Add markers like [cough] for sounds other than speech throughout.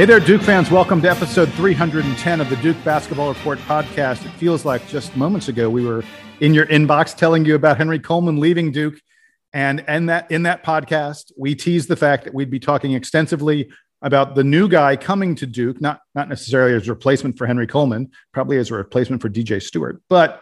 Hey there, Duke fans. Welcome to episode 310 of the Duke Basketball Report podcast. It feels like just moments ago we were in your inbox telling you about Henry Coleman leaving Duke. And, and that in that podcast, we teased the fact that we'd be talking extensively about the new guy coming to Duke, not, not necessarily as a replacement for Henry Coleman, probably as a replacement for DJ Steward, but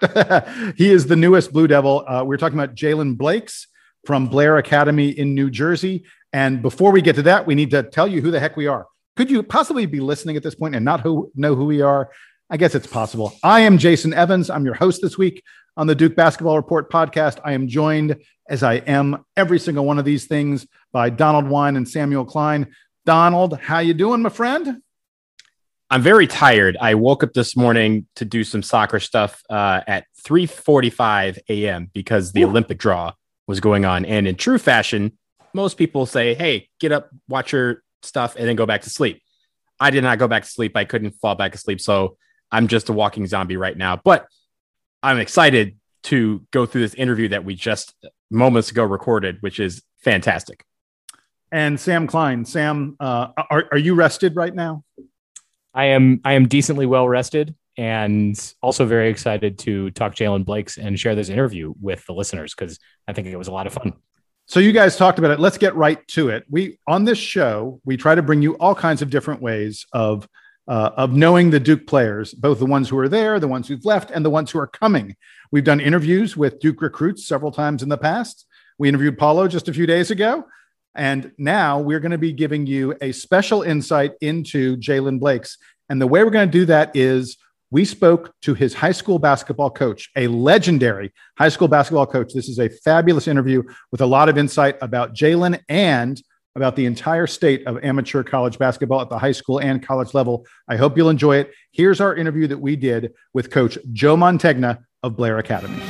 [laughs] he is the newest Blue Devil. Uh, we're talking about Jaylen Blakes from Blair Academy in New Jersey. And before we get to that, we need to tell you who the heck we are. Could you possibly be listening at this point and not who, know who we are? I guess it's possible. I am Jason Evans. I'm your host this week on the Duke Basketball Report podcast. I am joined, as I am every single one of these things, by Donald Wine and Samuel Klein. Donald, how you doing, my friend? I'm very tired. I woke up this morning to do some soccer stuff uh, at 3:45 a.m. because the Ooh. Olympic draw was going on, and in true fashion, most people say, "Hey, get up, watch your stuff and then go back to sleep. I did not go back to sleep. I couldn't fall back asleep. So I'm just a walking zombie right now. But I'm excited to go through this interview that we just moments ago recorded, which is fantastic. And Sam Klein, Sam, uh, are, are you rested right now? I am. I am decently well rested, and also very excited to talk Jaylen Blakes and share this interview with the listeners because I think it was a lot of fun. So you guys talked about it. Let's get right to it. We on this show we try to bring you all kinds of different ways of uh, of knowing the Duke players, both the ones who are there, the ones who've left, and the ones who are coming. We've done interviews with Duke recruits several times in the past. We interviewed Paolo just a few days ago. And now we're going to be giving you a special insight into Jaylen Blakes. And the way we're going to do that is we spoke to his high school basketball coach, a legendary high school basketball coach. This is a fabulous interview with a lot of insight about Jaylen and about the entire state of amateur college basketball at the high school and college level. I hope you'll enjoy it. Here's our interview that we did with Coach Joe Mantegna of Blair Academy.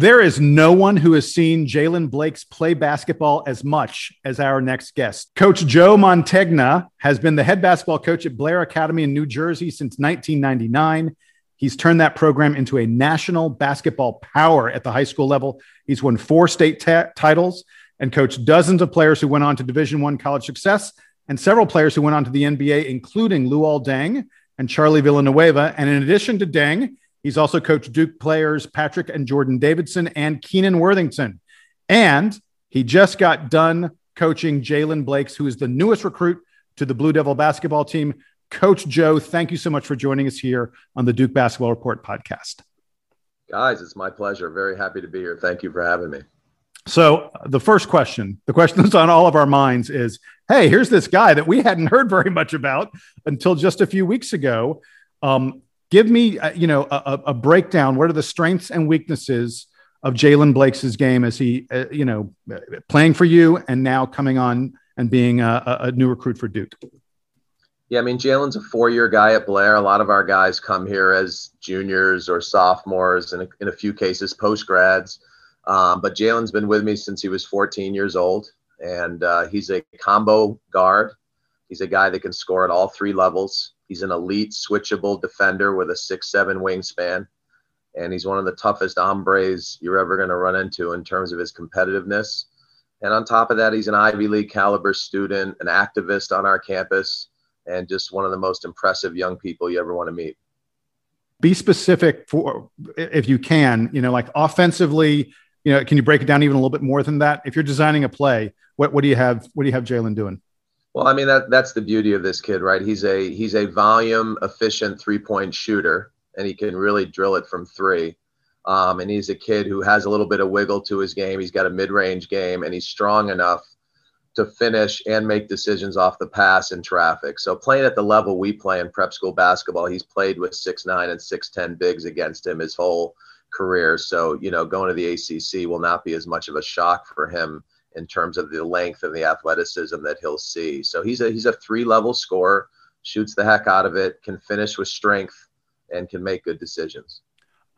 There is no one who has seen Jaylen Blakes play basketball as much as our next guest. Coach Joe Mantegna has been the head basketball coach at Blair Academy in New Jersey since 1999. He's turned that program into a national basketball power at the high school level. He's won four state titles and coached dozens of players who went on to Division One college success and several players who went on to the NBA, including Luol Deng and Charlie Villanueva. And in addition to Deng, He's also coached Duke players Patrick and Jordan Davidson and Keenan Worthington. And he just got done coaching Jaylen Blakes, who is the newest recruit to the Blue Devil basketball team. Coach Joe, thank you so much for joining us here on the Duke Basketball Report podcast. Guys, it's my pleasure. Very happy to be here. Thank you for having me. So, the first question, the question that's on all of our minds is hey, here's this guy that we hadn't heard very much about until just a few weeks ago. Um, Give me, uh, you know, a, a, breakdown. What are the strengths and weaknesses of Jaylen Blakes' game as he, uh, you know, playing for you and now coming on and being a, a new recruit for Duke? Yeah, I mean, Jaylen's a four-year guy at Blair. A lot of our guys come here as juniors or sophomores, and in a few cases, post grads. Um, but Jaylen's been with me since he was 14 years old, and uh, he's a combo guard. He's a guy that can score at all three levels. He's an elite switchable defender with a six-seven wingspan, and he's one of the toughest hombres you're ever going to run into in terms of his competitiveness. And on top of that, he's an Ivy League caliber student, an activist on our campus, and just one of the most impressive young people you ever want to meet. Be specific for, if you can, you know, like offensively, you know, can you break it down even a little bit more than that? If you're designing a play, what, what do you have? What do you have Jaylen doing? Well, I mean that that's the beauty of this kid, right? He's a he's a volume efficient three point shooter, and he can really drill it from three. Um, and he's a kid who has a little bit of wiggle to his game. He's got a mid range game, and he's strong enough to finish and make decisions off the pass in traffic. So playing at the level we play in prep school basketball, he's played with six nine and six ten bigs against him his whole career. So you know, going to the ACC will not be as much of a shock for him in terms of the length and the athleticism that he'll see. So he's a he's a three level scorer, shoots the heck out of it, can finish with strength, and can make good decisions.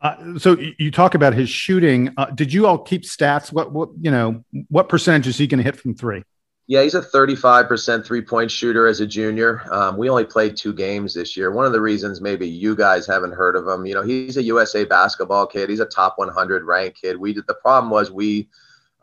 Uh, so you talk about his shooting. Uh, did you all keep stats? What what you know? What percentage is he going to hit from three? Yeah, he's a 35% three point shooter as a junior. Um, we only played two games this year. One of the reasons maybe you guys haven't heard of him, you know, he's a USA basketball kid. He's a top 100 ranked kid. We did the problem was we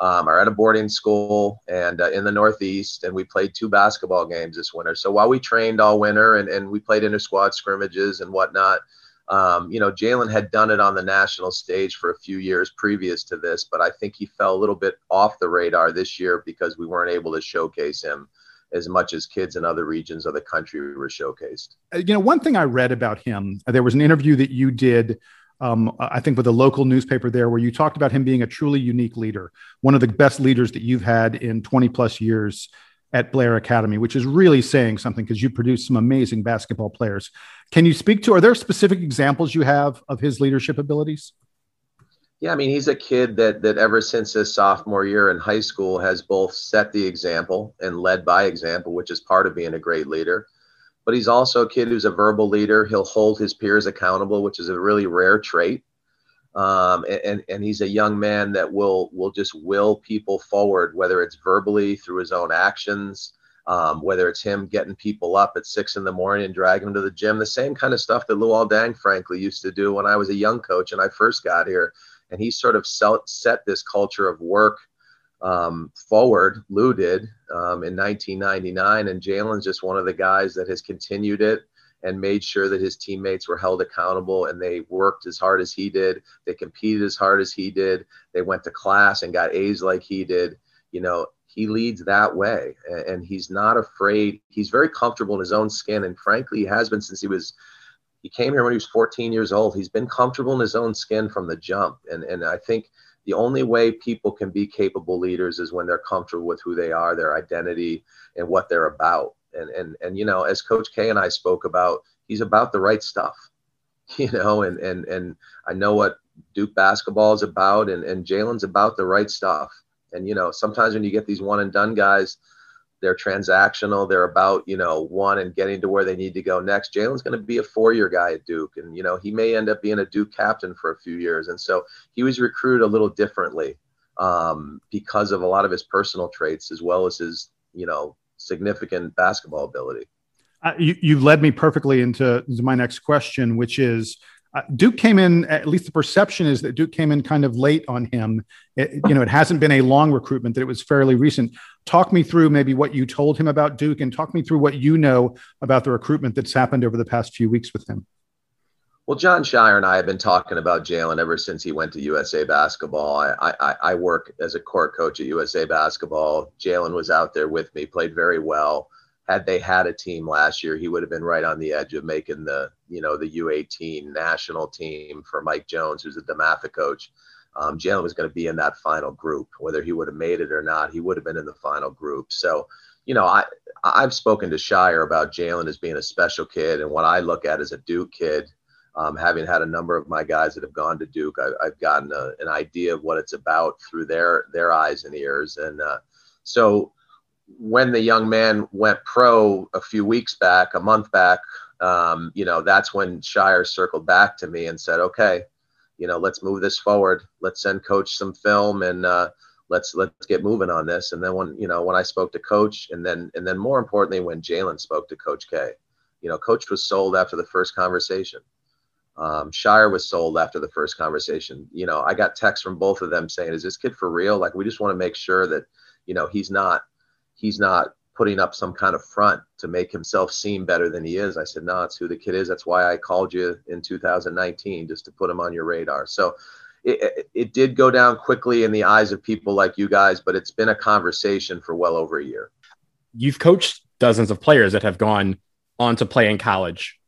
um, are at a boarding school and uh, in the Northeast, and we played two basketball games this winter. So while we trained all winter and, and we played inter squad scrimmages and whatnot, um, you know, Jaylen had done it on the national stage for a few years previous to this, but I think he fell a little bit off the radar this year because we weren't able to showcase him as much as kids in other regions of the country were showcased. Uh, you know, one thing I read about him, there was an interview that you did um, I think with a local newspaper there, where you talked about him being a truly unique leader, one of the best leaders that you've had in 20 plus years at Blair Academy, which is really saying something because you produced some amazing basketball players. Can you speak to, are there specific examples you have of his leadership abilities? Yeah, I mean, he's a kid that that ever since his sophomore year in high school has both set the example and led by example, which is part of being a great leader but he's also a kid who's a verbal leader. He'll hold his peers accountable, which is a really rare trait. Um, and and he's a young man that will will just will people forward, whether it's verbally through his own actions, um, whether it's him getting people up at six in the morning and dragging them to the gym. The same kind of stuff that Luol Deng, frankly, used to do when I was a young coach and I first got here. And he sort of set this culture of work um, forward. Lou did um, in 1999, and Jaylen's just one of the guys that has continued it and made sure that his teammates were held accountable and they worked as hard as he did. They competed as hard as he did. They went to class and got A's like he did. You know, he leads that way and he's not afraid. He's very comfortable in his own skin. And frankly, he has been since he was, he came here when he was 14 years old. He's been comfortable in his own skin from the jump. And, and I think the only way people can be capable leaders is when they're comfortable with who they are, their identity, and what they're about. And and and you know, as Coach K and I spoke about, he's about the right stuff. [laughs] You know, and and and I know what Duke basketball is about, and and Jaylen's about the right stuff. And you know, sometimes when you get these one and done guys, they're transactional. They're about, you know, one and getting to where they need to go next. Jaylen's going to be a four year guy at Duke. And, you know, he may end up being a Duke captain for a few years. And so he was recruited a little differently um, because of a lot of his personal traits as well as his, you know, significant basketball ability. Uh, you, you led me perfectly into, into my next question, which is uh, Duke came in, at least the perception is that Duke came in kind of late on him. It, you know, it hasn't been a long recruitment, that it was fairly recent. Talk me through maybe what you told him about Duke and talk me through what you know about the recruitment that's happened over the past few weeks with him. Well, Jon Scheyer and I have been talking about Jaylen ever since he went to USA Basketball. I, I, I work as a court coach at USA Basketball. Jaylen was out there with me, played very well had they had a team last year, he would have been right on the edge of making the, you know, the U18 national team for Mike Jones, who's a DeMatha coach. Um, Jaylen was going to be in that final group, whether he would have made it or not. He would have been in the final group. So, you know, I I've spoken to Scheyer about Jaylen as being a special kid, and what I look at as a Duke kid. Um, having had a number of my guys that have gone to Duke, I, have gotten a, an idea of what it's about through their their eyes and ears, and uh, so when the young man went pro a few weeks back, a month back, um, you know, that's when Scheyer circled back to me and said, okay, you know, let's move this forward. Let's send coach some film and uh, let's let's get moving on this. And then when you know when I spoke to coach, and then and then more importantly when Jaylen spoke to Coach K, you know, coach was sold after the first conversation. Um, Scheyer was sold after the first conversation. You know, I got texts from both of them saying, "Is this kid for real? Like, we just want to make sure that, you know, he's not he's not putting up some kind of front to make himself seem better than he is. I said, no, it's who the kid is. That's why I called you in 2019 just to put him on your radar. So it, it, did go down quickly in the eyes of people like you guys, but it's been a conversation for well over a year. You've coached dozens of players that have gone on to play in college.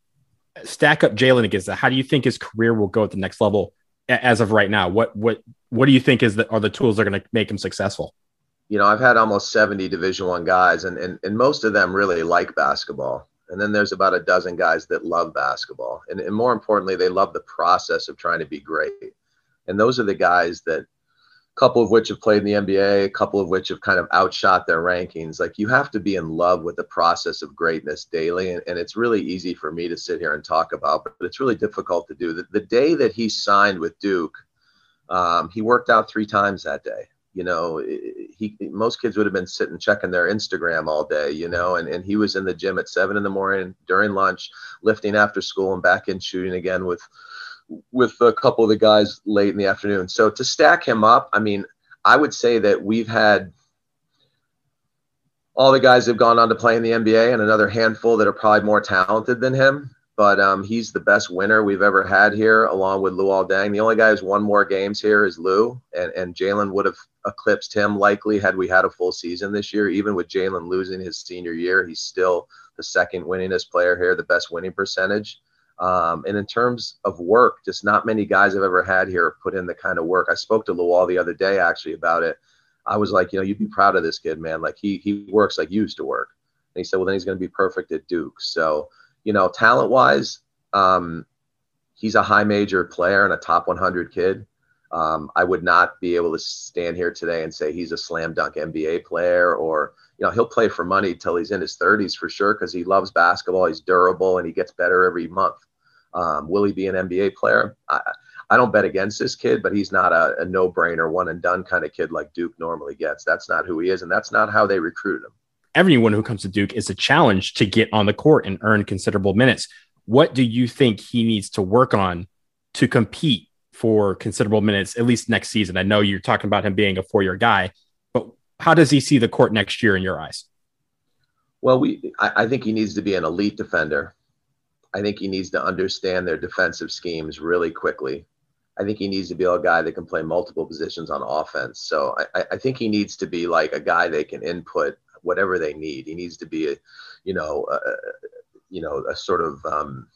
Stack up Jaylen against that. How do you think his career will go at the next level as of right now? What what what do you think is the, are the tools that are going to make him successful? You know, I've had almost 70 Division One guys, and, and and most of them really like basketball. And then there's about a dozen guys that love basketball, and, and more importantly, they love the process of trying to be great. And those are the guys that, a couple of which have played in the NBA, a couple of which have kind of outshot their rankings. Like you have to be in love with the process of greatness daily, and, and it's really easy for me to sit here and talk about, but it's really difficult to do. The, the day that he signed with Duke, um, he worked out three times that day you know he most kids would have been sitting checking their instagram all day you know and, and he was in the gym at seven in the morning during lunch lifting after school and back in shooting again with with a couple of the guys late in the afternoon so to stack him up i mean I would say that we've had all the guys have gone on to play in the NBA and another handful that are probably more talented than him. But um, he's the best winner we've ever had here, along with Luol Deng. The only guy who's won more games here is Lou, and, and Jaylen would have eclipsed him likely had we had a full season this year. Even with Jaylen losing his senior year, he's still the second winningest player here, the best winning percentage. Um, and in terms of work, just not many guys I've ever had here put in the kind of work. I spoke to Luol the other day actually about it. I was like, you know, you'd be proud of this kid, man. Like he he works like you used to work. And he said, well, then he's going to be perfect at Duke. So, you know, talent wise, um, he's a high major player and a top 100 kid. Um, I would not be able to stand here today and say he's a slam dunk NBA player or, you know, he'll play for money till he's in his 30s for sure because he loves basketball. He's durable and he gets better every month. Um, will he be an NBA player? I, I don't bet against this kid, but he's not a, a no brainer, one and done kind of kid like Duke normally gets. That's not who he is, and that's not how they recruit him. Everyone who comes to Duke is a challenge to get on the court and earn considerable minutes. What do you think he needs to work on to compete for considerable minutes, at least next season? I know you're talking about him being a four year guy, but how does he see the court next year in your eyes? Well, we I, I think he needs to be an elite defender. I think he needs to understand their defensive schemes really quickly. I think he needs to be a guy that can play multiple positions on offense. So I, I think he needs to be like a guy they can input whatever they need. He needs to be a, you know, a, you know, a sort of um,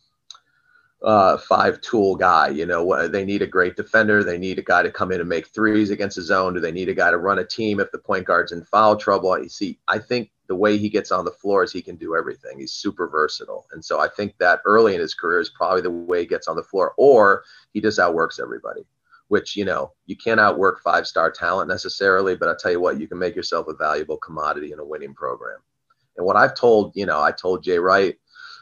uh, five tool guy. You know, they need a great defender. They need a guy to come in and make threes against his own. Do they need a guy to run a team if the point guard's in foul trouble? You see, I think the way he gets on the floor is he can do everything. He's super versatile. And so I think that early in his career is probably the way he gets on the floor, or he just outworks everybody, which, you know, you can't outwork five star talent necessarily, but I tell you what, you can make yourself a valuable commodity in a winning program. And what I've told, you know, I told Jay Wright,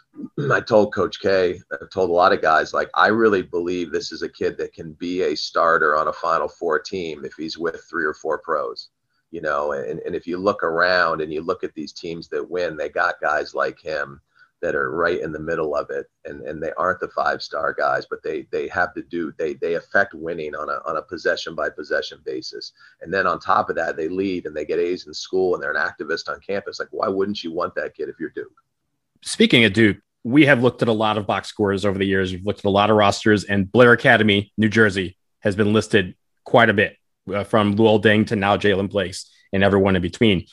[clears throat] I told Coach K, I've told a lot of guys, like, I really believe this is a kid that can be a starter on a Final Four team if he's with three or four pros you know and, and if you look around and you look at these teams that win they got guys like him that are right in the middle of it and and they aren't the five star guys but they they have to do they they affect winning on a on a possession by possession basis. And then on top of that they lead and they get A's in school and they're an activist on campus. Like why wouldn't you want that kid if you're Duke? Speaking of Duke we have looked at a lot of box scores over the years. We've looked at a lot of rosters and Blair Academy New Jersey has been listed quite a bit uh, from Luol Deng to now Jaylen Blakes and everyone in between.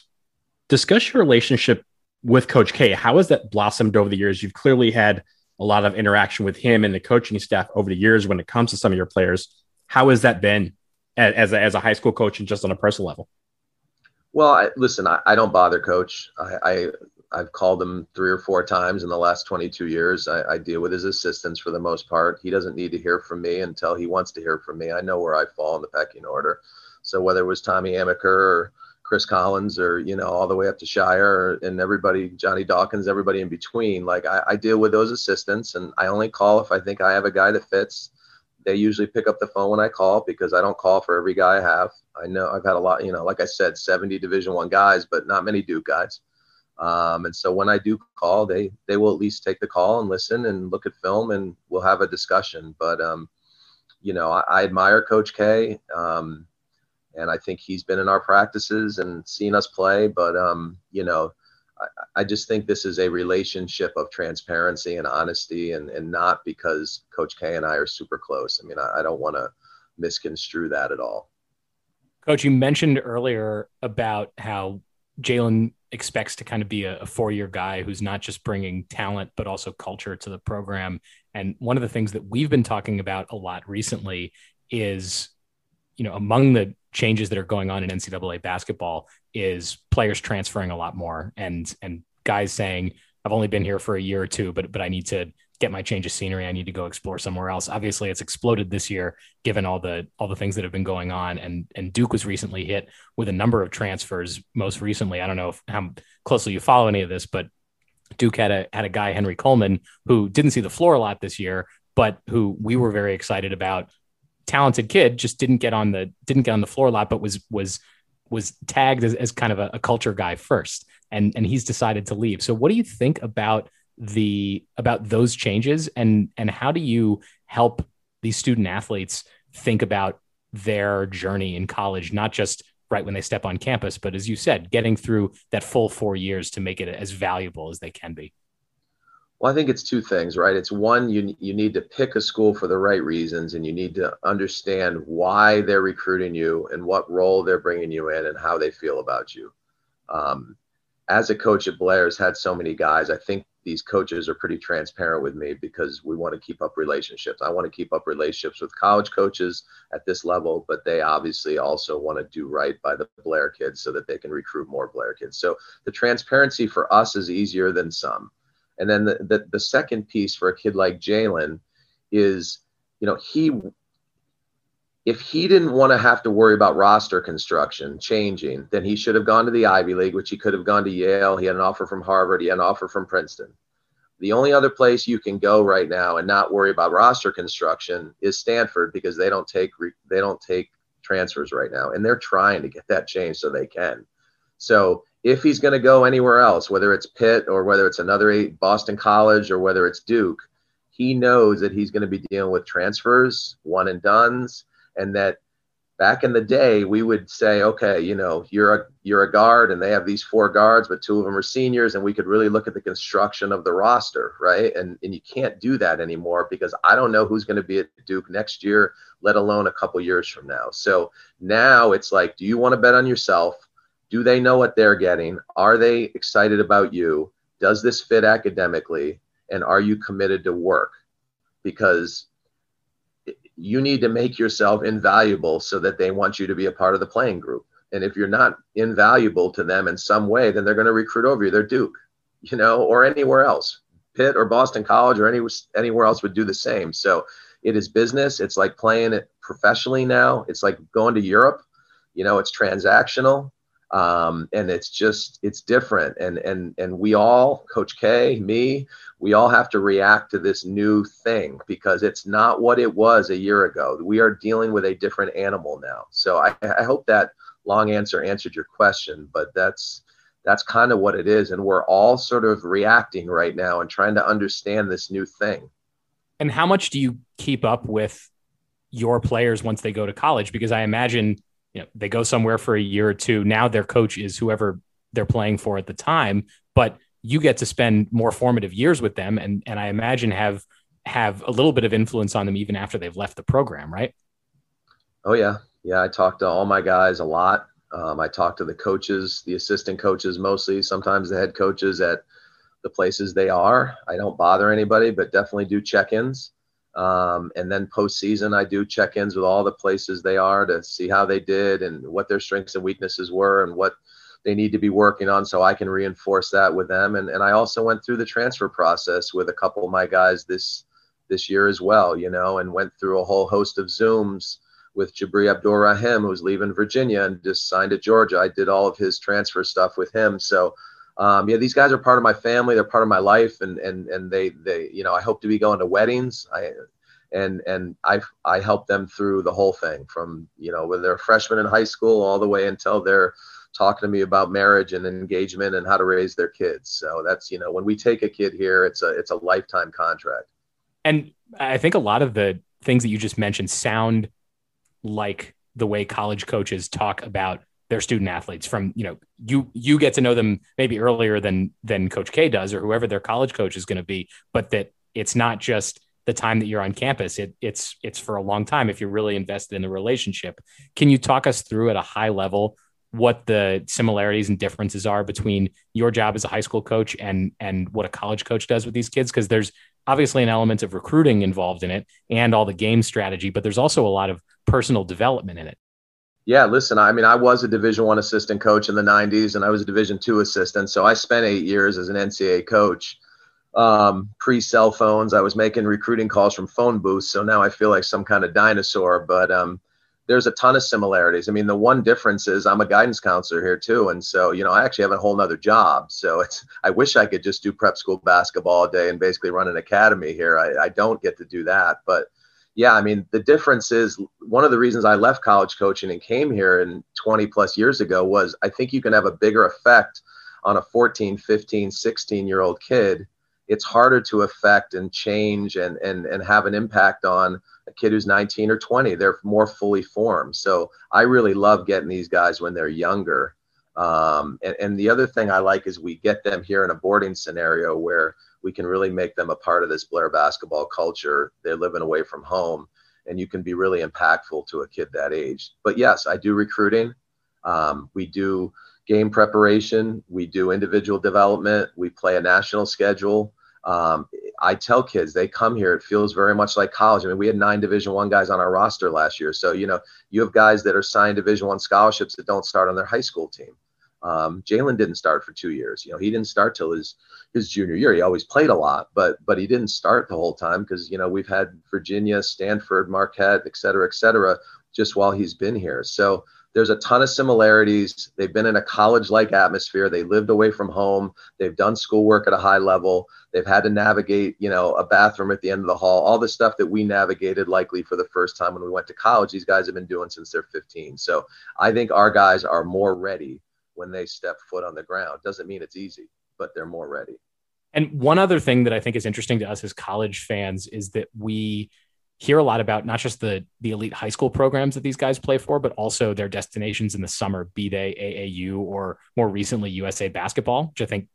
Discuss your relationship with Coach K. How has that blossomed over the years? You've clearly had a lot of interaction with him and the coaching staff over the years when it comes to some of your players. How has that been as a, as a high school coach and just on a personal level? Well, I, listen, I, I, don't bother coach. I, I have called him three or four times in the last 22 years. I, I, deal with his assistants for the most part. He doesn't need to hear from me until he wants to hear from me. I know where I fall in the pecking order. So whether it was Tommy Amaker or Chris Collins or, you know, all the way up to Scheyer and everybody, Johnny Dawkins, everybody in between, like I, I deal with those assistants and I only call if I think I have a guy that fits. They usually pick up the phone when I call because I don't call for every guy I have. I know I've had a lot, you know, like I said, 70 division one guys, but not many Duke guys. Um, and so when I do call, they they will at least take the call and listen and look at film, and we'll have a discussion. But um, you know, I, I, admire Coach K, um, and I think he's been in our practices and seen us play. But um, you know, I, I, just think this is a relationship of transparency and honesty, and and not because Coach K and I are super close. I mean, I, I don't want to misconstrue that at all. Coach, you mentioned earlier about how Jaylen expects to kind of be a, a four year guy who's not just bringing talent, but also culture to the program. And one of the things that we've been talking about a lot recently is, you know, among the changes that are going on in NCAA basketball is players transferring a lot more and, and guys saying, I've only been here for a year or two, but, but I need to get my change of scenery. I need to go explore somewhere else. Obviously, it's exploded this year given all the all the things that have been going on. And and Duke was recently hit with a number of transfers. Most recently, I don't know if, how closely you follow any of this, but Duke had a had a guy Henry Coleman who didn't see the floor a lot this year, but who we were very excited about. Talented kid, just didn't get on the didn't get on the floor a lot, but was was was tagged as, as kind of a, a culture guy first, and and he's decided to leave. So, what do you think about the about those changes and and how do you help these student athletes think about their journey in college, not just right when they step on campus, but as you said, getting through that full four years to make it as valuable as they can be? Well, I think it's two things, right? It's one, you, you need to pick a school for the right reasons, and you need to understand why they're recruiting you and what role they're bringing you in and how they feel about you. Um, as a coach at Blair's, had so many guys. I think these coaches are pretty transparent with me because we want to keep up relationships. I want to keep up relationships with college coaches at this level, but they obviously also want to do right by the Blair kids so that they can recruit more Blair kids. So the transparency for us is easier than some and then the, the, the second piece for a kid like Jaylen is, you know, he if he didn't want to have to worry about roster construction changing, then he should have gone to the Ivy League, which he could have gone to Yale. He had an offer from Harvard. He had an offer from Princeton. The only other place you can go right now and not worry about roster construction is Stanford because they don't take they don't take transfers right now, and they're trying to get that changed so they can. So if he's going to go anywhere else, whether it's Pitt or whether it's another eight, Boston College or whether it's Duke, he knows that he's going to be dealing with transfers, one and duns, and that back in the day we would say, okay, you know, you're a you're a guard, and they have these four guards, but two of them are seniors, and we could really look at the construction of the roster, right? And and you can't do that anymore because I don't know who's going to be at Duke next year, let alone a couple years from now. So now it's like, do you want to bet on yourself? Do they know what they're getting? Are they excited about you? Does this fit academically? And are you committed to work? Because you need to make yourself invaluable so that they want you to be a part of the playing group. And if you're not invaluable to them in some way, then they're going to recruit over you. They're Duke, you know, or anywhere else. Pitt or Boston College or any, anywhere else would do the same. So it is business. It's like playing it professionally now. It's like going to Europe. You know, it's transactional um, and it's just it's different. And and and we all coach k me we all have to react to this new thing because it's not what it was a year ago. We are dealing with a different animal now. So i, I hope that long answer answered your question but that's that's kind of what it is. And we're all sort of reacting right now and trying to understand this new thing. And how much do you keep up with your players once they go to college? Because i imagine you know they go somewhere for a year or two. Now their coach is whoever they're playing for at the time but you get to spend more formative years with them. And and i imagine have have a little bit of influence on them even after they've left the program right? Oh yeah. Yeah i talk to all my guys a lot. Um, i talk to the coaches the assistant coaches mostly sometimes the head coaches at the places they are. I don't bother anybody but definitely do check-ins um, and then postseason, I do check ins with all the places they are to see how they did and what their strengths and weaknesses were and what they need to be working on so I can reinforce that with them. And, and I also went through the transfer process with a couple of my guys this this year as well, you know, and went through a whole host of Zooms with Jabri Abdur Rahim, who's leaving Virginia and just signed at Georgia. I did all of his transfer stuff with him. So um, yeah, these guys are part of my family. They're part of my life, and and and they they you know I hope to be going to weddings. I and and I I help them through the whole thing from you know when they're freshmen in high school all the way until they're talking to me about marriage and engagement and how to raise their kids. So that's you know when we take a kid here, it's a it's a lifetime contract. And I think a lot of the things that you just mentioned sound like the way college coaches talk about their student athletes from you know you you get to know them maybe earlier than than coach k does or whoever their college coach is going to be but that it's not just the time that you're on campus. It, it's it's for a long time if you're really invested in the relationship. Can you talk us through at a high level what the similarities and differences are between your job as a high school coach and and what a college coach does with these kids? Because there's obviously an element of recruiting involved in it and all the game strategy but there's also a lot of personal development in it yeah, listen, I mean, I was a Division One assistant coach in the '90s, and I was a Division Two assistant. So I spent eight years as an NCAA coach. Um, Pre cell phones, I was making recruiting calls from phone booths. So now I feel like some kind of dinosaur. But um, there's a ton of similarities. I mean, the one difference is I'm a guidance counselor here too, and so you know I actually have a whole nother job. So it's I wish I could just do prep school basketball all day and basically run an academy here. I, I don't get to do that, but yeah, I mean, the difference is one of the reasons I left college coaching and came here in 20 plus years ago was I think you can have a bigger effect on a 14, 15, 16 year old kid. It's harder to affect and change and, and, and have an impact on a kid who's 19 or 20. They're more fully formed. So I really love getting these guys when they're younger. Um, and, and the other thing I like is we get them here in a boarding scenario where we can really make them a part of this Blair basketball culture. They're living away from home, and you can be really impactful to a kid that age. But yes, I do recruiting. Um, we do game preparation. We do individual development. We play a national schedule. Um, I tell kids they come here. It feels very much like college. I mean, we had nine Division One guys on our roster last year. So you know, you have guys that are signed Division One scholarships that don't start on their high school team. Um, Jaylen didn't start for two years. You know, he didn't start till his his junior year. He always played a lot, but but he didn't start the whole time because you know we've had Virginia, Stanford, Marquette, et cetera, et cetera, just while he's been here. So there's a ton of similarities. They've been in a college like atmosphere. They lived away from home. They've done schoolwork at a high level. They've had to navigate, you know, a bathroom at the end of the hall, all the stuff that we navigated likely for the first time when we went to college. These guys have been doing since they're 15. So I think our guys are more ready when they step foot on the ground. Doesn't mean it's easy, but they're more ready. And one other thing that I think is interesting to us as college fans is that we hear a lot about not just the the elite high school programs that these guys play for, but also their destinations in the summer, be they AAU or more recently USA basketball, which I think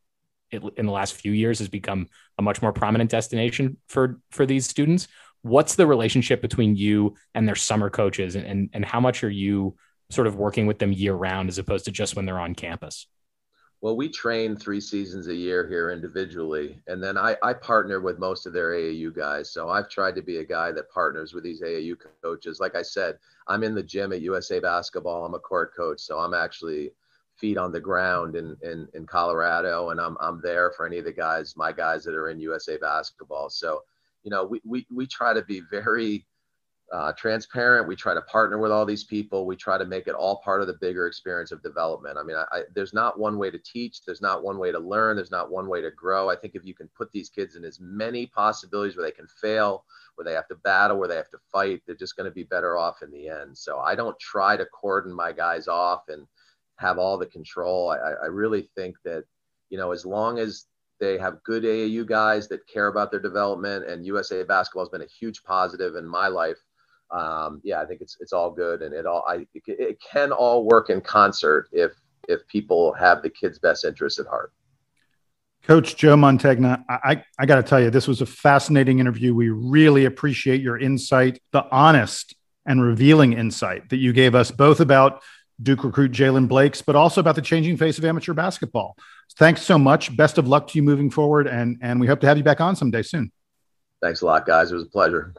it, in the last few years has become a much more prominent destination for for these students. What's the relationship between you and their summer coaches, and and, and how much are you sort of working with them year round as opposed to just when they're on campus? Well, we train three seasons a year here individually, and then I, I partner with most of their AAU guys. So I've tried to be a guy that partners with these AAU coaches. Like I said, I'm in the gym at USA Basketball. I'm a court coach, so I'm actually feet on the ground in, in, in Colorado, and I'm, I'm there for any of the guys, my guys that are in USA Basketball. So, you know, we, we, we try to be very uh, transparent. We try to partner with all these people. We try to make it all part of the bigger experience of development. I mean, I, I, there's not one way to teach. There's not one way to learn. There's not one way to grow. I think if you can put these kids in as many possibilities where they can fail, where they have to battle, where they have to fight, they're just going to be better off in the end. So I don't try to cordon my guys off and have all the control. I, I really think that, you know, as long as they have good AAU guys that care about their development, and USA basketball has been a huge positive in my life um, yeah, I think it's it's all good, and it all I it, can all work in concert if if people have the kids' best interests at heart. Coach Joe Mantegna, I, I got to tell you, this was a fascinating interview. We really appreciate your insight, the honest and revealing insight that you gave us, both about Duke recruit Jaylen Blakes, but also about the changing face of amateur basketball. Thanks so much. Best of luck to you moving forward, and and we hope to have you back on someday soon. Thanks a lot, guys. It was a pleasure.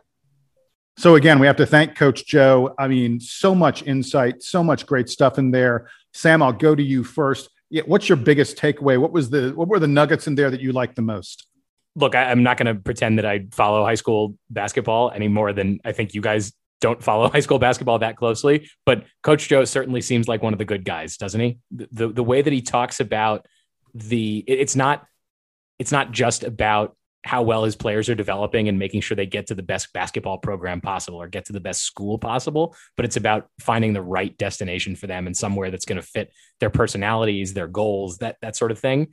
So again, we have to thank Coach Joe. I mean, so much insight, so much great stuff in there. Sam, I'll go to you first. What's your biggest takeaway? What was the what were the nuggets in there that you liked the most? Look, I, am not going to pretend that I follow high school basketball any more than I think you guys don't follow [laughs] high school basketball that closely. But Coach Joe certainly seems like one of the good guys, doesn't he? The the, the way that he talks about the it's not it's not just about how well his players are developing and making sure they get to the best basketball program possible or get to the best school possible. But it's about finding the right destination for them and somewhere that's going to fit their personalities, their goals, that that sort of thing.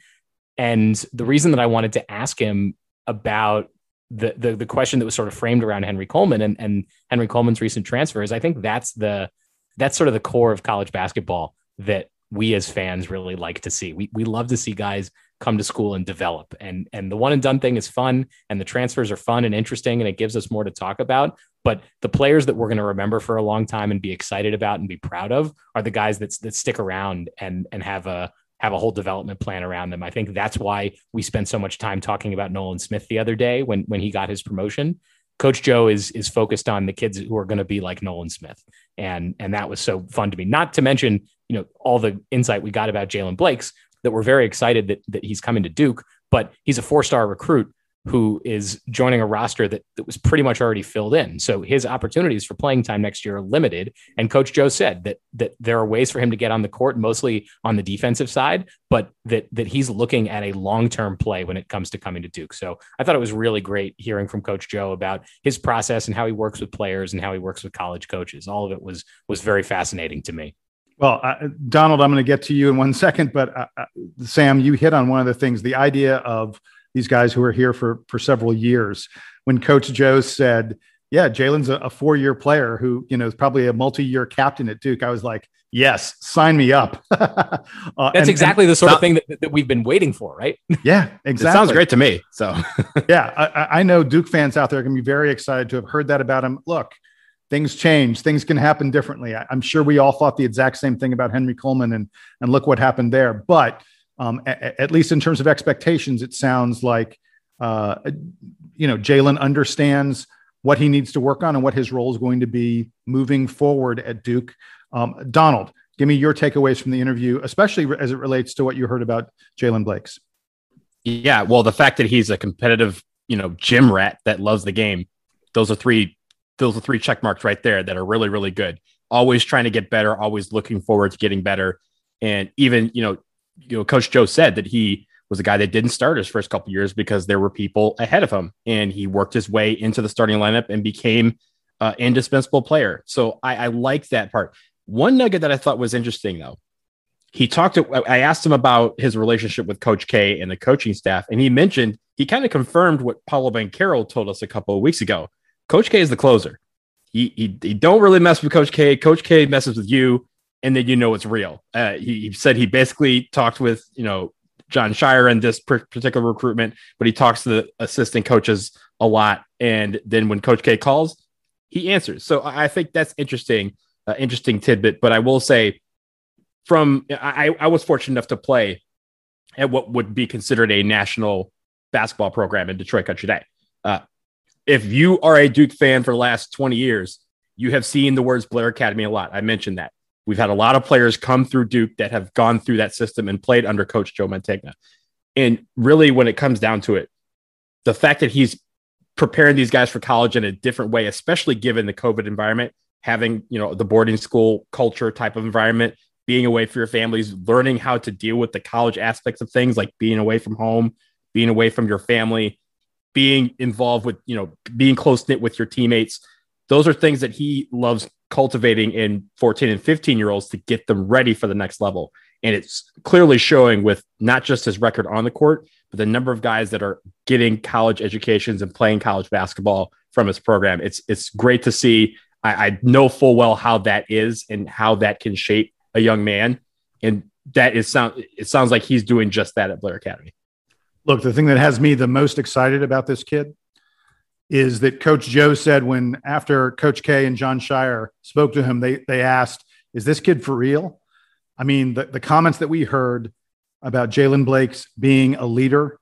And the reason that I wanted to ask him about the the, the question that was sort of framed around Henry Coleman and, and Henry Coleman's recent transfer is I think that's the that's sort of the core of college basketball that we as fans really like to see. We we love to see guys come to school and develop. And and the one and done thing is fun and the transfers are fun and interesting and it gives us more to talk about. But the players that we're going to remember for a long time and be excited about and be proud of are the guys that that stick around and and have a have a whole development plan around them. I think that's why we spent so much time talking about Nolan Smith the other day when when he got his promotion. Coach Joe is is focused on the kids who are going to be like Nolan Smith, and and that was so fun to me. Not to mention, you know, all the insight we got about Jaylen Blakes, that we're very excited that, that he's coming to Duke, but he's a four star recruit who is joining a roster that, that was pretty much already filled in. So his opportunities for playing time next year are limited. And Coach Joe said that that there are ways for him to get on the court, mostly on the defensive side, but that that he's looking at a long term play when it comes to coming to Duke. So I thought it was really great hearing from Coach Joe about his process and how he works with players and how he works with college coaches. All of it was was very fascinating to me. Well, uh, Donald, I'm going to get to you in one [laughs] second, but uh, uh, Sam, you hit on one of the things the idea of these guys who are here for, for several years. When Coach Joe said, yeah, Jaylen's a, a four year player who, you know, is probably a multi year captain at Duke. I was like, yes, sign me up. [laughs] uh, That's and, exactly and the sort of thing that, that we've been waiting for, right? [laughs] Yeah, exactly. It sounds great to me. So, yeah, I, I, know Duke fans out there are going to be very excited to have heard that about him. Look, things change, things can happen differently. I, am sure we all thought the exact same thing about Henry Coleman, and and look what happened there. But um, a, at least in terms of expectations, it sounds like uh, you know Jaylen understands what he needs to work on and what his role is going to be moving forward at Duke. Um, Donald, give me your takeaways from the interview, especially as it relates to what you heard about Jaylen Blakes. Yeah, well, the fact that he's a competitive, you know, gym rat that loves the game, those are three, those are three check marks right there that are really, really good. Always trying to get better, always looking forward to getting better, and even, you know, you know, Coach Joe said that he was a guy that didn't start his first couple years because there were people ahead of him, and he worked his way into the starting lineup and became an indispensable player. So I, I like that part. One nugget that I thought was interesting, though, he talked. To, I asked him about his relationship with Coach K and the coaching staff, and he mentioned he kind of confirmed what Paolo Banchero told us a couple of weeks ago. Coach K is the closer. He, he, he don't really mess with Coach K. Coach K messes with you, and then you know it's real. Uh, he, he said he basically talked with you know Jon Scheyer in this particular recruitment, but he talks to the assistant coaches a lot. And then when Coach K calls, he answers. So I think that's interesting, uh, interesting tidbit. But I will say, from I, I was fortunate enough to play at what would be considered a national basketball program in Detroit Country Day. Uh, if you are a Duke fan for the last 20 years, you have seen the words Blair Academy a lot. I mentioned that. We've had a lot of players come through Duke that have gone through that system and played under Coach Joe Mantegna. And really, when it comes down to it, the fact that he's preparing these guys for college in a different way, especially given the COVID environment, having you know the boarding school culture type of environment, being away from your families, learning how to deal with the college aspects of things like being away from home, being away from your family, being involved with you know being close knit with your teammates. Those are things that he loves cultivating in 14 and 15 year olds to get them ready for the next level. And it's clearly showing with not just his record on the court, but the number of guys that are getting college educations and playing college basketball from his program. It's it's great to see. I, I know full well how that is and how that can shape a young man. And that is sound it sounds like he's doing just that at Blair Academy. Look, the thing that has me the most excited about this kid is that Coach Joe said when after Coach K and Jon Scheyer spoke to him, they they asked, "Is this kid for real?" I mean, the, the comments that we heard about Jaylen Blake's being a leader,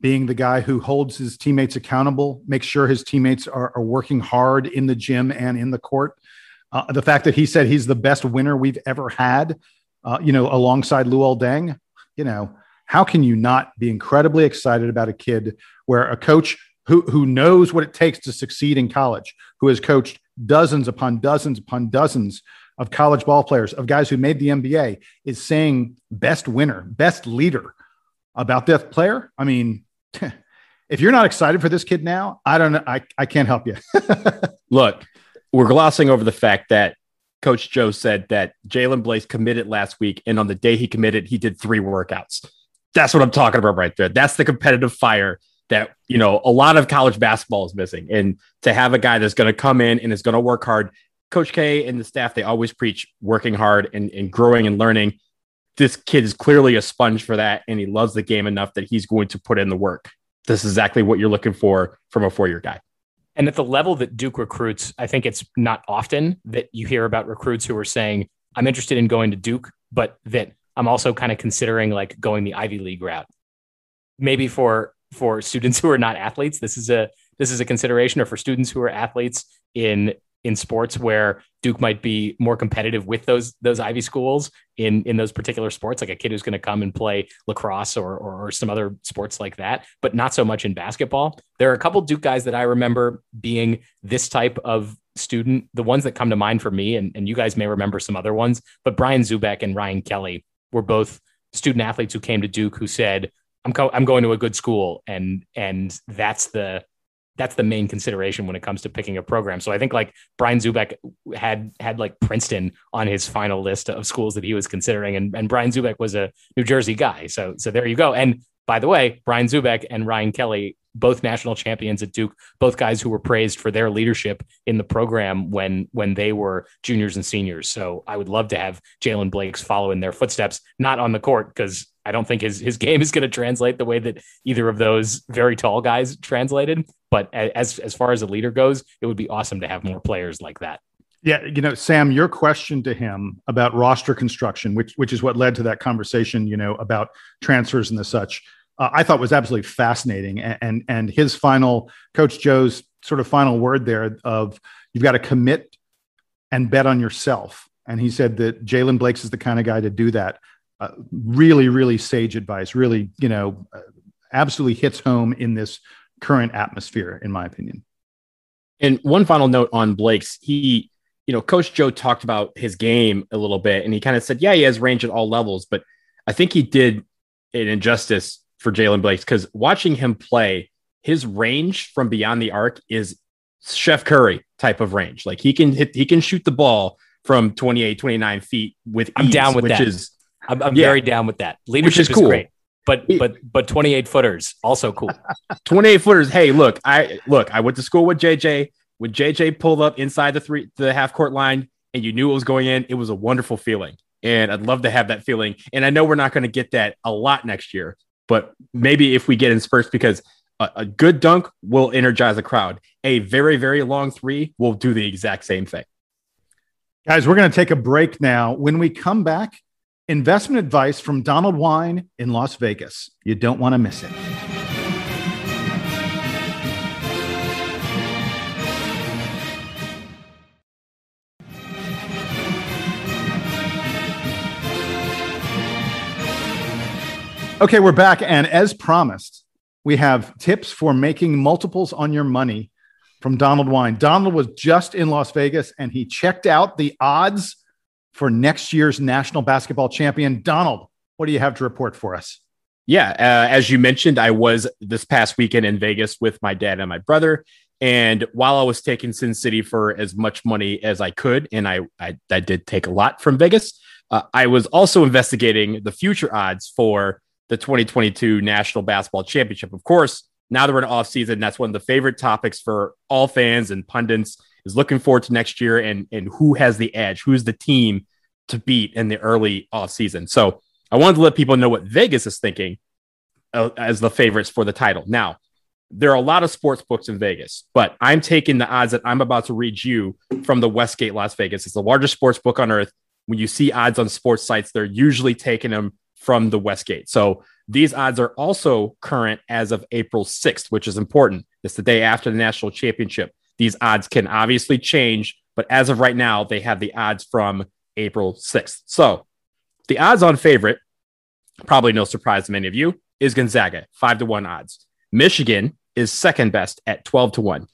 being the guy who holds his teammates accountable, makes sure his teammates are, are working hard in the gym and in the court. Uh, the fact that he said he's the best winner we've ever had, uh, you know, alongside Luol Deng, you know, how can you not be incredibly excited about a kid where a coach who, who knows what it takes to succeed in college, who has coached dozens upon dozens upon dozens of college ball players, of guys who made the NBA, is saying best winner, best leader about this player. I mean, [laughs] if you're not excited for this kid now, I don't know. I, I can't help you. [laughs] Look, we're glossing over the fact that Coach Joe said that Jaylen Blakes committed last week, and on the day he committed, he did three workouts. That's what I'm talking about right there. That's the competitive fire that you know a lot of college basketball is missing. And to have a guy that's going to come in and is going to work hard coach k and the staff they always preach working hard and, and growing and learning. This kid is clearly a sponge for that and he loves the game enough that he's going to put in the work. This is exactly what you're looking for from a four-year guy. And at the level that duke recruits i think it's not often that you hear about recruits who are saying i'm interested in going to duke but that i'm also kind of considering like going the ivy league route maybe for for students [laughs] who are not athletes. This is a this is a consideration, or for students who are athletes in in sports where Duke might be more competitive with those those Ivy schools in in those particular sports, like a kid who's going to come and play lacrosse or, or, or some other sports like that, but not so much in basketball. There are a couple Duke guys that I remember being this type of student. The ones that come to mind for me, and, and you guys may remember some other ones, but Brian Zoubek and Ryan Kelly were both student athletes who came to Duke who said, I'm co- I'm going to a good school, and and that's the that's the main consideration when it comes to picking a program. So I think like Brian Zoubek had had like Princeton on his final list of schools that he was considering, and and Brian Zoubek was a New Jersey guy. So so there you go. And by the way, Brian Zoubek and Ryan Kelly both national champions at Duke, both guys who were praised for their leadership in the program when when they were juniors and seniors. So I would love to have Jaylen Blakes follow in their footsteps, not on the court because I don't think his his game is going to translate the way that either of those very tall guys translated. But as as far as a leader goes, it would be awesome to have more players like that. Yeah, you know, Sam, your question to him about roster construction, which which is what led to that conversation, you know, about transfers and the such, uh, I thought was absolutely fascinating. And, and and his final, Coach Joe's sort of final word there of you've got to commit and bet on yourself. And he said that Jaylen Blakes is the kind of guy to do that. Uh, really, really sage advice. Really, you know, uh, absolutely hits home in this current atmosphere, in my opinion. And one final note on Blake's, he you know, Coach Joe talked about his game a little bit, and he kind of said, "Yeah, he has range at all levels," but I think he did an injustice for Jaylen Blake because watching him play, his range from beyond the arc is Chef Curry type of range. Like he can hit, he can shoot the ball from 28, 29 feet with. I'm down with which that. Is, I'm, I'm yeah, very down with that. Leadership which is, cool. great but but but 28 footers also cool [laughs] 28 footers hey look i look i went to school with jj when JJ pulled up inside the three the half court line and you knew it was going in, it was a wonderful feeling. And I'd love to have that feeling. And I know we're not going to get that a lot next year, but maybe if we get in spurts because a, a good dunk will energize a crowd. A very, very long three will do the exact same thing. Guys, we're going to take a break now. When we come back, investment advice from Donald Wine in Las Vegas. You don't want to miss it. Okay, we're back. And as promised, we have tips for making multiples on your money from Donald Wine. Donald was just in Las Vegas and he checked out the odds for next year's national basketball champion. Donald, what do you have to report for us? Yeah, uh, as you mentioned, I was this past weekend in Vegas with my dad and my brother. And while I was taking Sin City for as much money as I could, and I, I, I did take a lot from Vegas, uh, I was also investigating the future odds for the 2022 National Basketball Championship. Of course, now that we're in off season, that's one of the favorite topics for all fans and pundits is looking forward to next year and and who has the edge, who's the team to beat in the early off season. So I wanted to let people know what Vegas is thinking uh, as the favorites for the title. Now, there are a lot of sports books in Vegas, but I'm taking the odds that I'm about to read you from the Westgate Las Vegas. It's the largest sports book on earth. When you see odds on sports sites, they're usually taking them from the Westgate. So these odds are also current as of April 6th, which is important. It's the day after the national championship. These odds can obviously change, but as of right now, they have the odds from April 6th. So the odds on favorite, probably no surprise to many of you, is Gonzaga, five to one odds. Michigan is second best at 12 to one.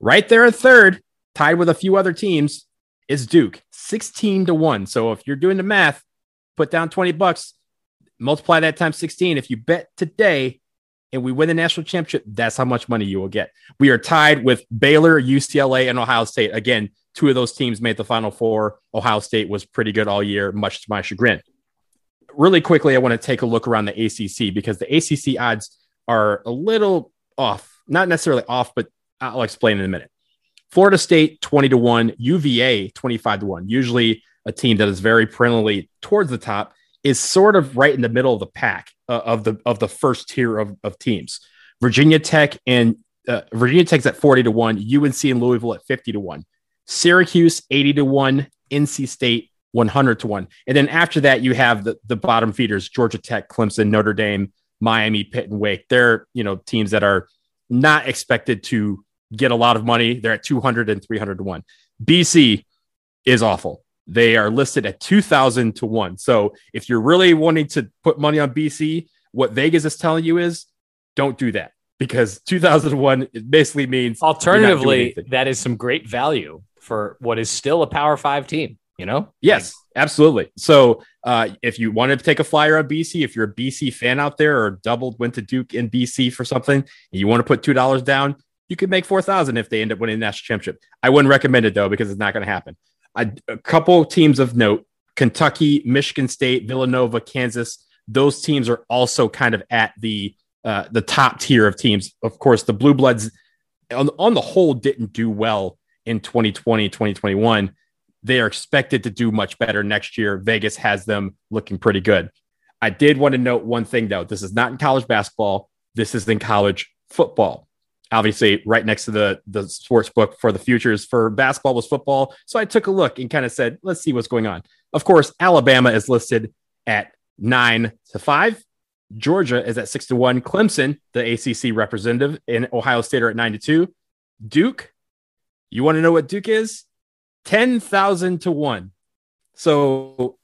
Right there at third, tied with a few other teams, is Duke, 16 to one. So if you're doing the math, put down 20 bucks multiply that times 16. If you bet today and we win the national championship, that's how much money you will get. We are tied with Baylor, UCLA, and Ohio State. Again, two of those teams made the final four. Ohio State was pretty good all year, much to my chagrin. Really quickly, I want to take a look around the ACC because the ACC odds are a little off, not necessarily off, but I'll explain in a minute. Florida State 20 to 1, UVA 25 to 1, usually a team that is very perennially towards the top is sort of right in the middle of the pack uh, of the of the first tier of, of teams. Virginia Tech and uh, Virginia Tech's at 40 to 1, UNC and Louisville at 50 to 1, Syracuse 80 to 1, NC State 100 to 1. And then after that, you have the, the bottom feeders Georgia Tech, Clemson, Notre Dame, Miami, Pitt, and Wake. They're you know teams that are not expected to get a lot of money. They're at 200 and 300 to 1. BC is awful. They are listed at 2000 to 1. So if you're really wanting to put money on BC, what Vegas is telling you is don't do that because 2001 it basically means alternatively that is some great value for what is still a power 5 team, you know? Yes, absolutely. So uh, if you wanted to take a flyer on BC, if you're a BC fan out there or doubled went to Duke in BC for something and you want to put $2 down, you could make 4000 if they end up winning the national championship. I wouldn't recommend it though because it's not going to happen a, a couple teams of note Kentucky, Michigan State, Villanova, Kansas. Those teams are also kind of at the uh, the top tier of teams. Of course, the Blue Bloods on, on the whole didn't do well in 2020, 2021. They are expected to do much better next year. Vegas has them looking pretty good. I did want to note one thing though. This is not in college basketball. This is in college football. Obviously, right next to the the sports book for the futures for basketball was football. So I took a look and kind of said, let's see what's going on. Of course, Alabama is listed at nine to five. Georgia is at six to one. Clemson, the ACC representative in Ohio State, are at nine to two. Duke, you want to know what Duke is? 10,000 to one. So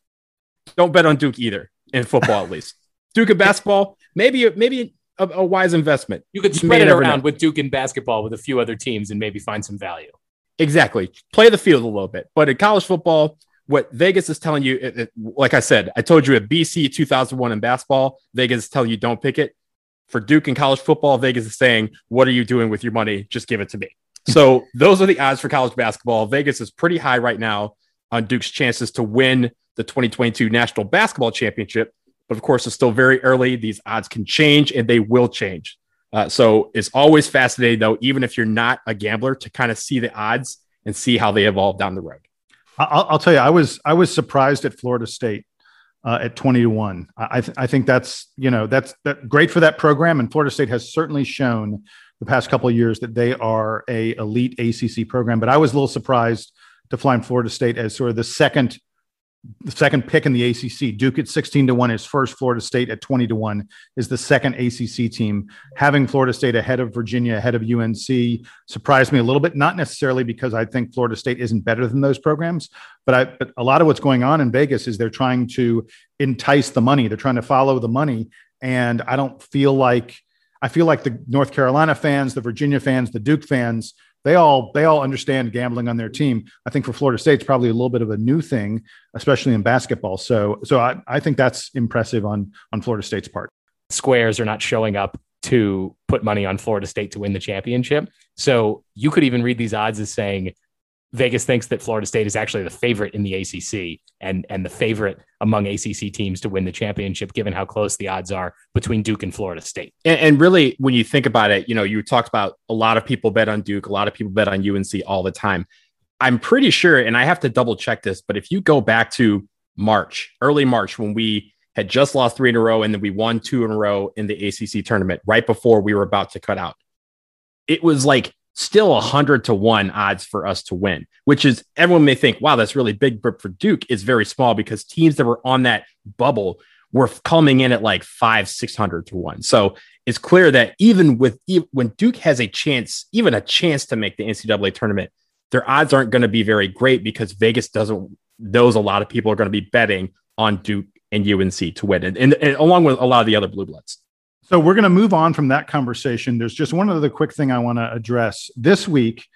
don't bet on Duke either in football, at least. Duke in basketball, maybe, maybe a, a wise investment. You could spread you it around know. with Duke in basketball with a few other teams and maybe find some value. Exactly. Play the field a little bit. But in college football, what Vegas is telling you, it, it, like I said, I told you at BC 2001 in basketball, Vegas is telling you don't pick it. For Duke in college football, Vegas is saying, What are you doing with your money? Just give it to me. So [laughs] those are the odds for college basketball. Vegas is pretty high right now on Duke's chances to win the 2022 National Basketball Championship. But of course, it's still very early. These odds can change and they will change. Uh, so it's always fascinating, though, even if you're not a gambler, to kind of see the odds and see how they evolve down the road. I'll, I'll tell you, I was I was surprised at Florida State uh, at 20 to 1. I, th- I think that's, you know, that's that great for that program. And Florida State has certainly shown the past couple of years that they are a elite ACC program. But I was a little surprised to find Florida State as sort of the second the second pick in the ACC. Duke at 16 to 1 is first. Florida State at 20 to 1 is the second ACC team. Having Florida State ahead of Virginia, ahead of UNC surprised me a little bit, not necessarily because I think Florida State isn't better than those programs, but I but a lot of what's going on in Vegas is they're trying to entice the money. They're trying to follow the money and I don't feel like I feel like the North Carolina fans, the Virginia fans, the Duke fans they all they all understand gambling on their team. I think for Florida State, it's probably a little bit of a new thing, especially in basketball. So so I, I think that's impressive on on Florida State's part. Squares are not showing up to put money on Florida State to win the championship. So you could even read these odds as saying Vegas thinks that Florida State is actually the favorite in the ACC and and the favorite among ACC teams to win the championship, given how close the odds are between Duke and Florida State. And, and, really, when you think about it, you know, you talked about a lot of people bet on Duke, a lot of people bet on UNC all the time. I'm pretty sure, and I have to double check this, but if you go back to March, early March, when we had just lost three in a row and then we won two in a row in the ACC tournament right before we were about to cut out, it was like still 100 to 1 odds for us to win, which is everyone may think, wow, that's really big. But for Duke, it's very small because teams that were on that bubble were coming in at like five, 600 to 1. So it's clear that even with when Duke has a chance, even a chance to make the NCAA tournament, their odds aren't going to be very great because Vegas doesn't those a lot of people are going to be betting on Duke and UNC to win, and, and, and along with a lot of the other blue bloods. So we're going to move on from that conversation. There's just one other quick thing I want to address. This week,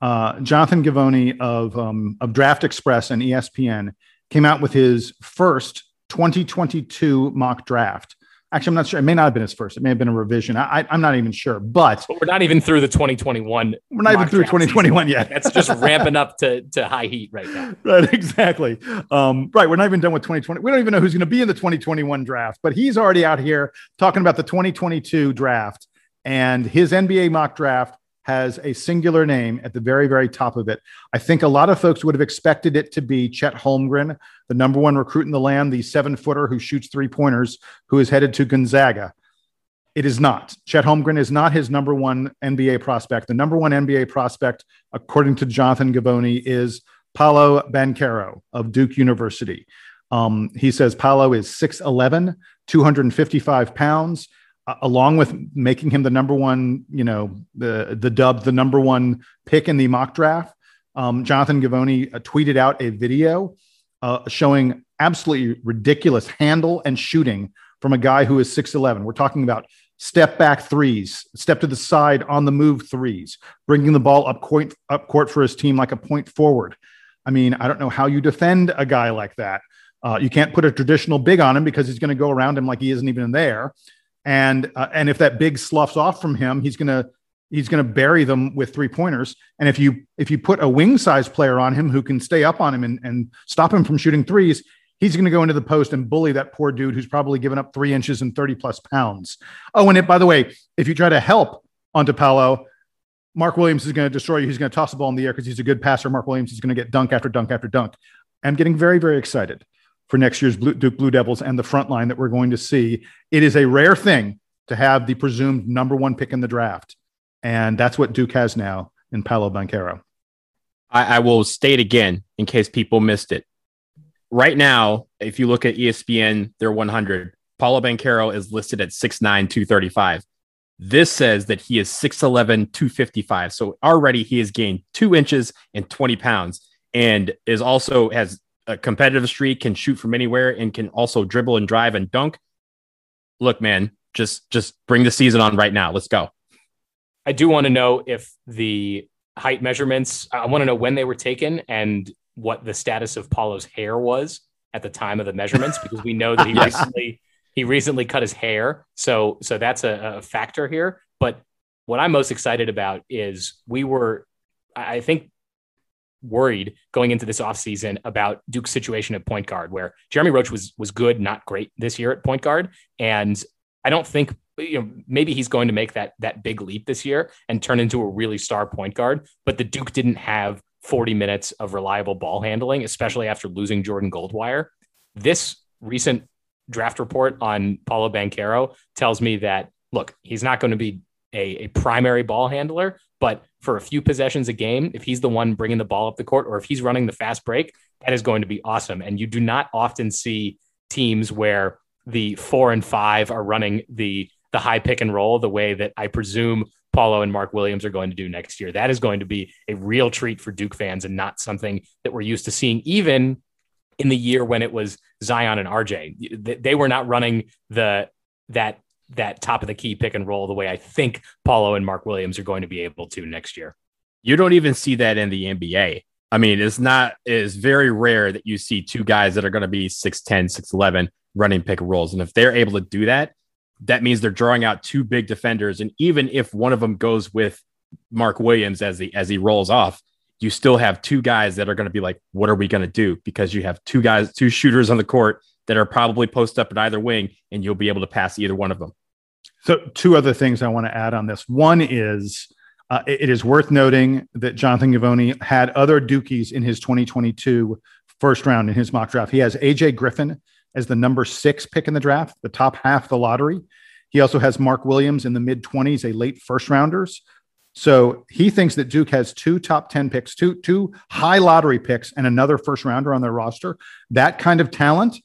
uh, Jonathan Givony of, um, of Draft Express and ESPN came out with his first 2022 mock draft. Actually, I'm not sure. It may not have been his first. It may have been a revision. I, am not even sure. But, but, we're not even through the 2021. We're not even through 2021 yet. That's just [laughs] ramping up to, to high heat right now. Right, exactly. Um, right. We're not even done with 2020. We don't even know who's going to be in the 2021 draft, but he's already out here talking about the 2022 draft and his NBA mock draft has a singular name at the very, very top of it. I think a lot of folks would have expected it to be Chet Holmgren, the number one recruit in the land, the seven footer who shoots three pointers, who is headed to Gonzaga. It is not. Chet Holmgren is not his number one NBA prospect. The number one NBA prospect, according to Jonathan Givony, is Paolo Banchero of Duke University. Um, he says Paolo is 6'11, 255 pounds along with making him the number one, you know, the the dub, the number one pick in the mock draft, um, Jonathan Givony uh, tweeted out a video uh, showing absolutely ridiculous handle and shooting from a guy who is 6'11. We're talking about step back threes, step to the side on the move threes, bringing the ball up court, up court for his team like a point forward. I mean, I don't know how you defend a guy like that. Uh, you can't put a traditional big on him because he's going to go around him like he isn't even there and uh, and if that big sloughs off from him, he's gonna he's gonna bury them with three pointers. And if you if you put a wing size player on him who can stay up on him and, and stop him from shooting threes, he's going to go into the post and bully that poor dude who's probably given up three inches and 30 plus pounds. Oh, and it, by the way, if you try to help onto Paolo, Mark Williams is going to destroy you. He's going to toss the ball in the air because he's a good passer. Mark Williams is going to get dunk after dunk after dunk. I'm getting very, very excited for next year's Blue, Duke Blue Devils and the front line that we're going to see. It is a rare thing to have the presumed number one pick in the draft. And that's what Duke has now in Paolo Banchero. I, I will state again in case people missed it. Right now, if you look at ESPN, they're 100. Paolo Banchero is listed at 6'9, 235. This says that he is 6'11, 255. So already he has gained two inches and 20 pounds and is also has a competitive streak, can shoot from anywhere, and can also dribble and drive and dunk. Look, man, just just bring the season on right now. Let's go. I do want to know if the height measurements, I want to know when they were taken and what the status of Paolo's hair was at the time of the measurements, because we know that he [laughs] recently he recently cut his hair. So so that's a, a factor here. But what I'm most excited about is we were, I think, worried going into this offseason about Duke's situation at point guard, where Jeremy Roach was was good, not great this year at point guard. And I don't think you know maybe he's going to make that that big leap this year and turn into a really star point guard. But the Duke didn't have 40 minutes of reliable ball handling, especially after losing Jordan Goldwire. This recent draft report on Paolo Banchero tells me that look, he's not going to be a, a primary ball handler, but for a few possessions a game, if he's the one bringing the ball up the court or if he's running the fast break, that is going to be awesome. And you do not often see teams where the four and five are running the the high pick and roll the way that I presume Paolo and Mark Williams are going to do next year. That is going to be a real treat for Duke fans and not something that we're used to seeing, even in the year when it was Zion and RJ. They were not running the that that top of the key pick and roll the way I think Paolo and Mark Williams are going to be able to next year. You don't even see that in the NBA. I mean, it's not it's very rare that you see two guys that are going to be 6'10, 6'11 running pick and rolls. And if they're able to do that, that means they're drawing out two big defenders. And even if one of them goes with Mark Williams as he as he rolls off, you still have two guys that are going to be like, what are we going to do? Because you have two guys, two shooters on the court that are probably post up at either wing, and you'll be able to pass either one of them. So, two other things I want to add on this. One is uh, it is worth noting that Jonathan Givony had other Dukies in his 2022 first round in his mock draft. He has AJ Griffin as the number six pick in the draft, the top half of the lottery. He also has Mark Williams in the mid 20s, a late first rounders. So he thinks that Duke has two top 10 picks, two, two high lottery picks, and another first rounder on their roster. That kind of talent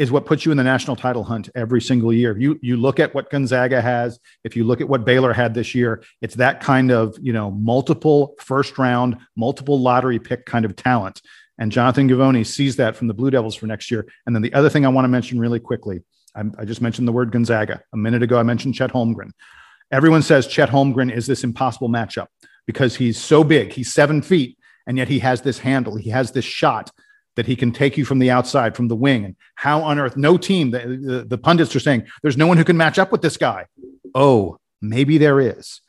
is what puts you in the national title hunt every single year. You you look at what Gonzaga has, if you look at what Baylor had this year, it's that kind of, you know, multiple first round, multiple lottery pick kind of talent. And Jonathan Givony sees that from the Blue Devils for next year. And then the other thing I want to mention really quickly, I, I just mentioned the word Gonzaga. A minute ago, I mentioned Chet Holmgren. Everyone says Chet Holmgren is this impossible matchup because he's so big. He's seven feet, and yet he has this handle. He has this shot that he can take you from the outside, from the wing. And how on earth, no team, the, the, the pundits are saying there's no one who can match up with this guy. Oh, maybe there is.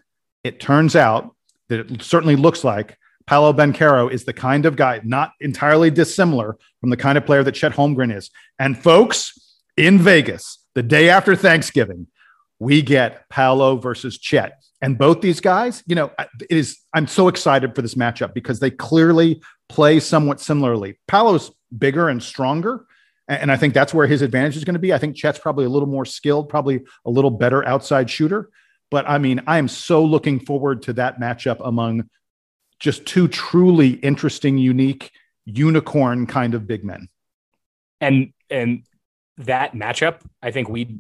It turns out that it certainly looks like Paolo Banchero is the kind of guy, not entirely dissimilar from the kind of player that Chet Holmgren is. And folks, in Vegas, the day after Thanksgiving, we get Paolo versus Chet. And both these guys, you know, it is, I'm so excited for this matchup because they clearly play somewhat similarly. Paolo's bigger and stronger. And I think that's where his advantage is going to be. I think Chet's probably a little more skilled, probably a little better outside shooter. But I mean, I am so looking forward to that matchup among just two truly interesting, unique, unicorn kind of big men. And and that matchup, I think we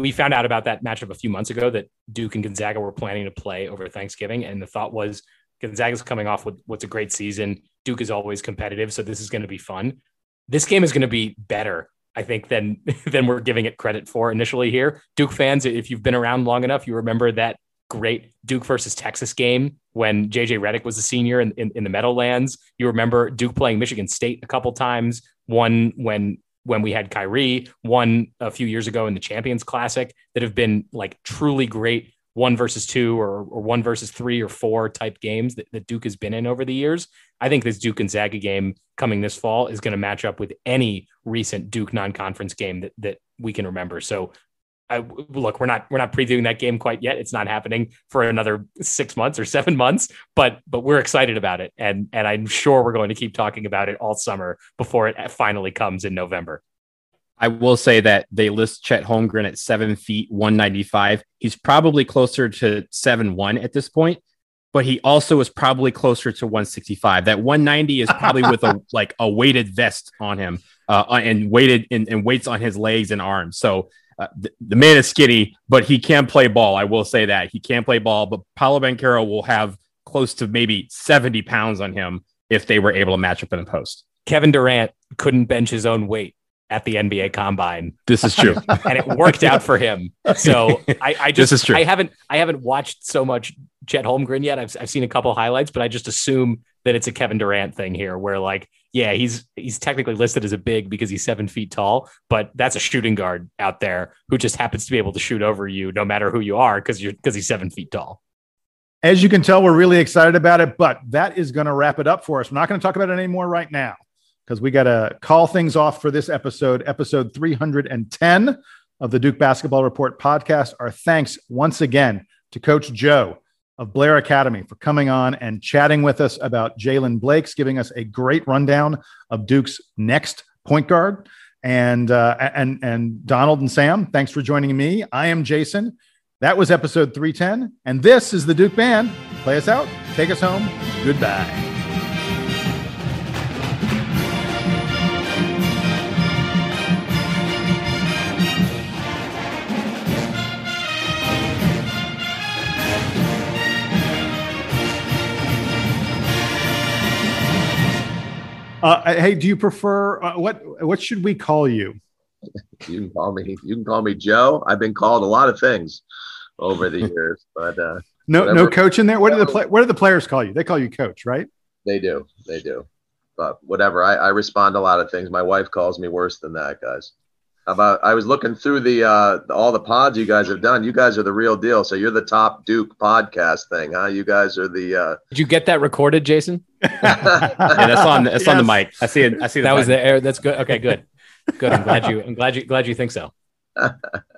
we found out about that matchup a few months ago that Duke and Gonzaga were planning to play over Thanksgiving, and the thought was Gonzaga's coming off with what's a great season. Duke is always competitive, so this is going to be fun. This game is going to be better, I think, than [laughs] than we're giving it credit for initially here. Duke fans, if you've been around long enough, you remember that great Duke versus Texas game when JJ Redick was a senior in, in, in, the Meadowlands. You remember Duke playing Michigan State a couple times, one when when we had Kyrie, one a few years ago in the Champions Classic that have been like truly great one versus two or, or one versus three or four type games that, that Duke has been in over the years. I think this Duke Gonzaga game coming this fall is going to match up with any recent Duke non-conference game that, that we can remember. So I, look, we're not we're not previewing that game quite yet. It's not happening for another six months or seven months, but but we're excited about it, and and I'm sure we're going to keep talking about it all summer before it finally comes in November. I will say that they list Chet Holmgren at seven feet, 195. He's probably closer to seven one at this point, but he also is probably closer to 165. That 190 is probably with a [laughs] like a weighted vest on him uh, and weighted and, and weights on his legs and arms. So uh, the, the, man is skinny, but he can play ball. I will say that he can play ball. But Paolo Banchero will have close to maybe 70 pounds on him if they were able to match up in the post. Kevin Durant couldn't bench his own weight at the NBA Combine. This is true, [laughs] and it worked out for him. So [laughs] I, I just this is true. I haven't I haven't watched so much Chet Holmgren yet. I've I've seen a couple highlights, but I just assume that it's a Kevin Durant thing here, where like yeah, he's he's technically listed as a big because he's seven feet tall, but that's a shooting guard out there who just happens to be able to shoot over you no matter who you are because you're because he's seven feet tall. As you can tell, we're really excited about it, but that is going to wrap it up for us. We're not going to talk about it anymore right now because we got to call things off for this episode, episode 310 of the Duke Basketball Report podcast. Our thanks once again to Coach Joe of Blair Academy for coming on and chatting with us about Jaylen Blakes, giving us a great rundown of Duke's next point guard. And uh, and and Donald and Sam, thanks for joining me. I am Jason. That was episode 310, and this is the Duke Band. Play us out, take us home. Goodbye. Uh, hey, do you prefer uh, what? What should we call you? You can call me. You can call me Joe. I've been called a lot of things over the [laughs] years, but uh, no, whatever. no coach in there. What do the play, What do the players call you? They call you coach, right? They do. They do. But whatever. I, I respond to a lot of things. My wife calls me worse than that, guys. How about I was looking through the uh, all the pods you guys have done. You guys are the real deal. So you're the top Duke podcast thing, huh? You guys are the. Uh... Did you get that recorded, Jason? [laughs] yeah, that's on. That's yes. on the mic. I see it. I see that was the air. That's good. Okay, good. Good. I'm glad you. I'm glad you. Glad you think so. [laughs]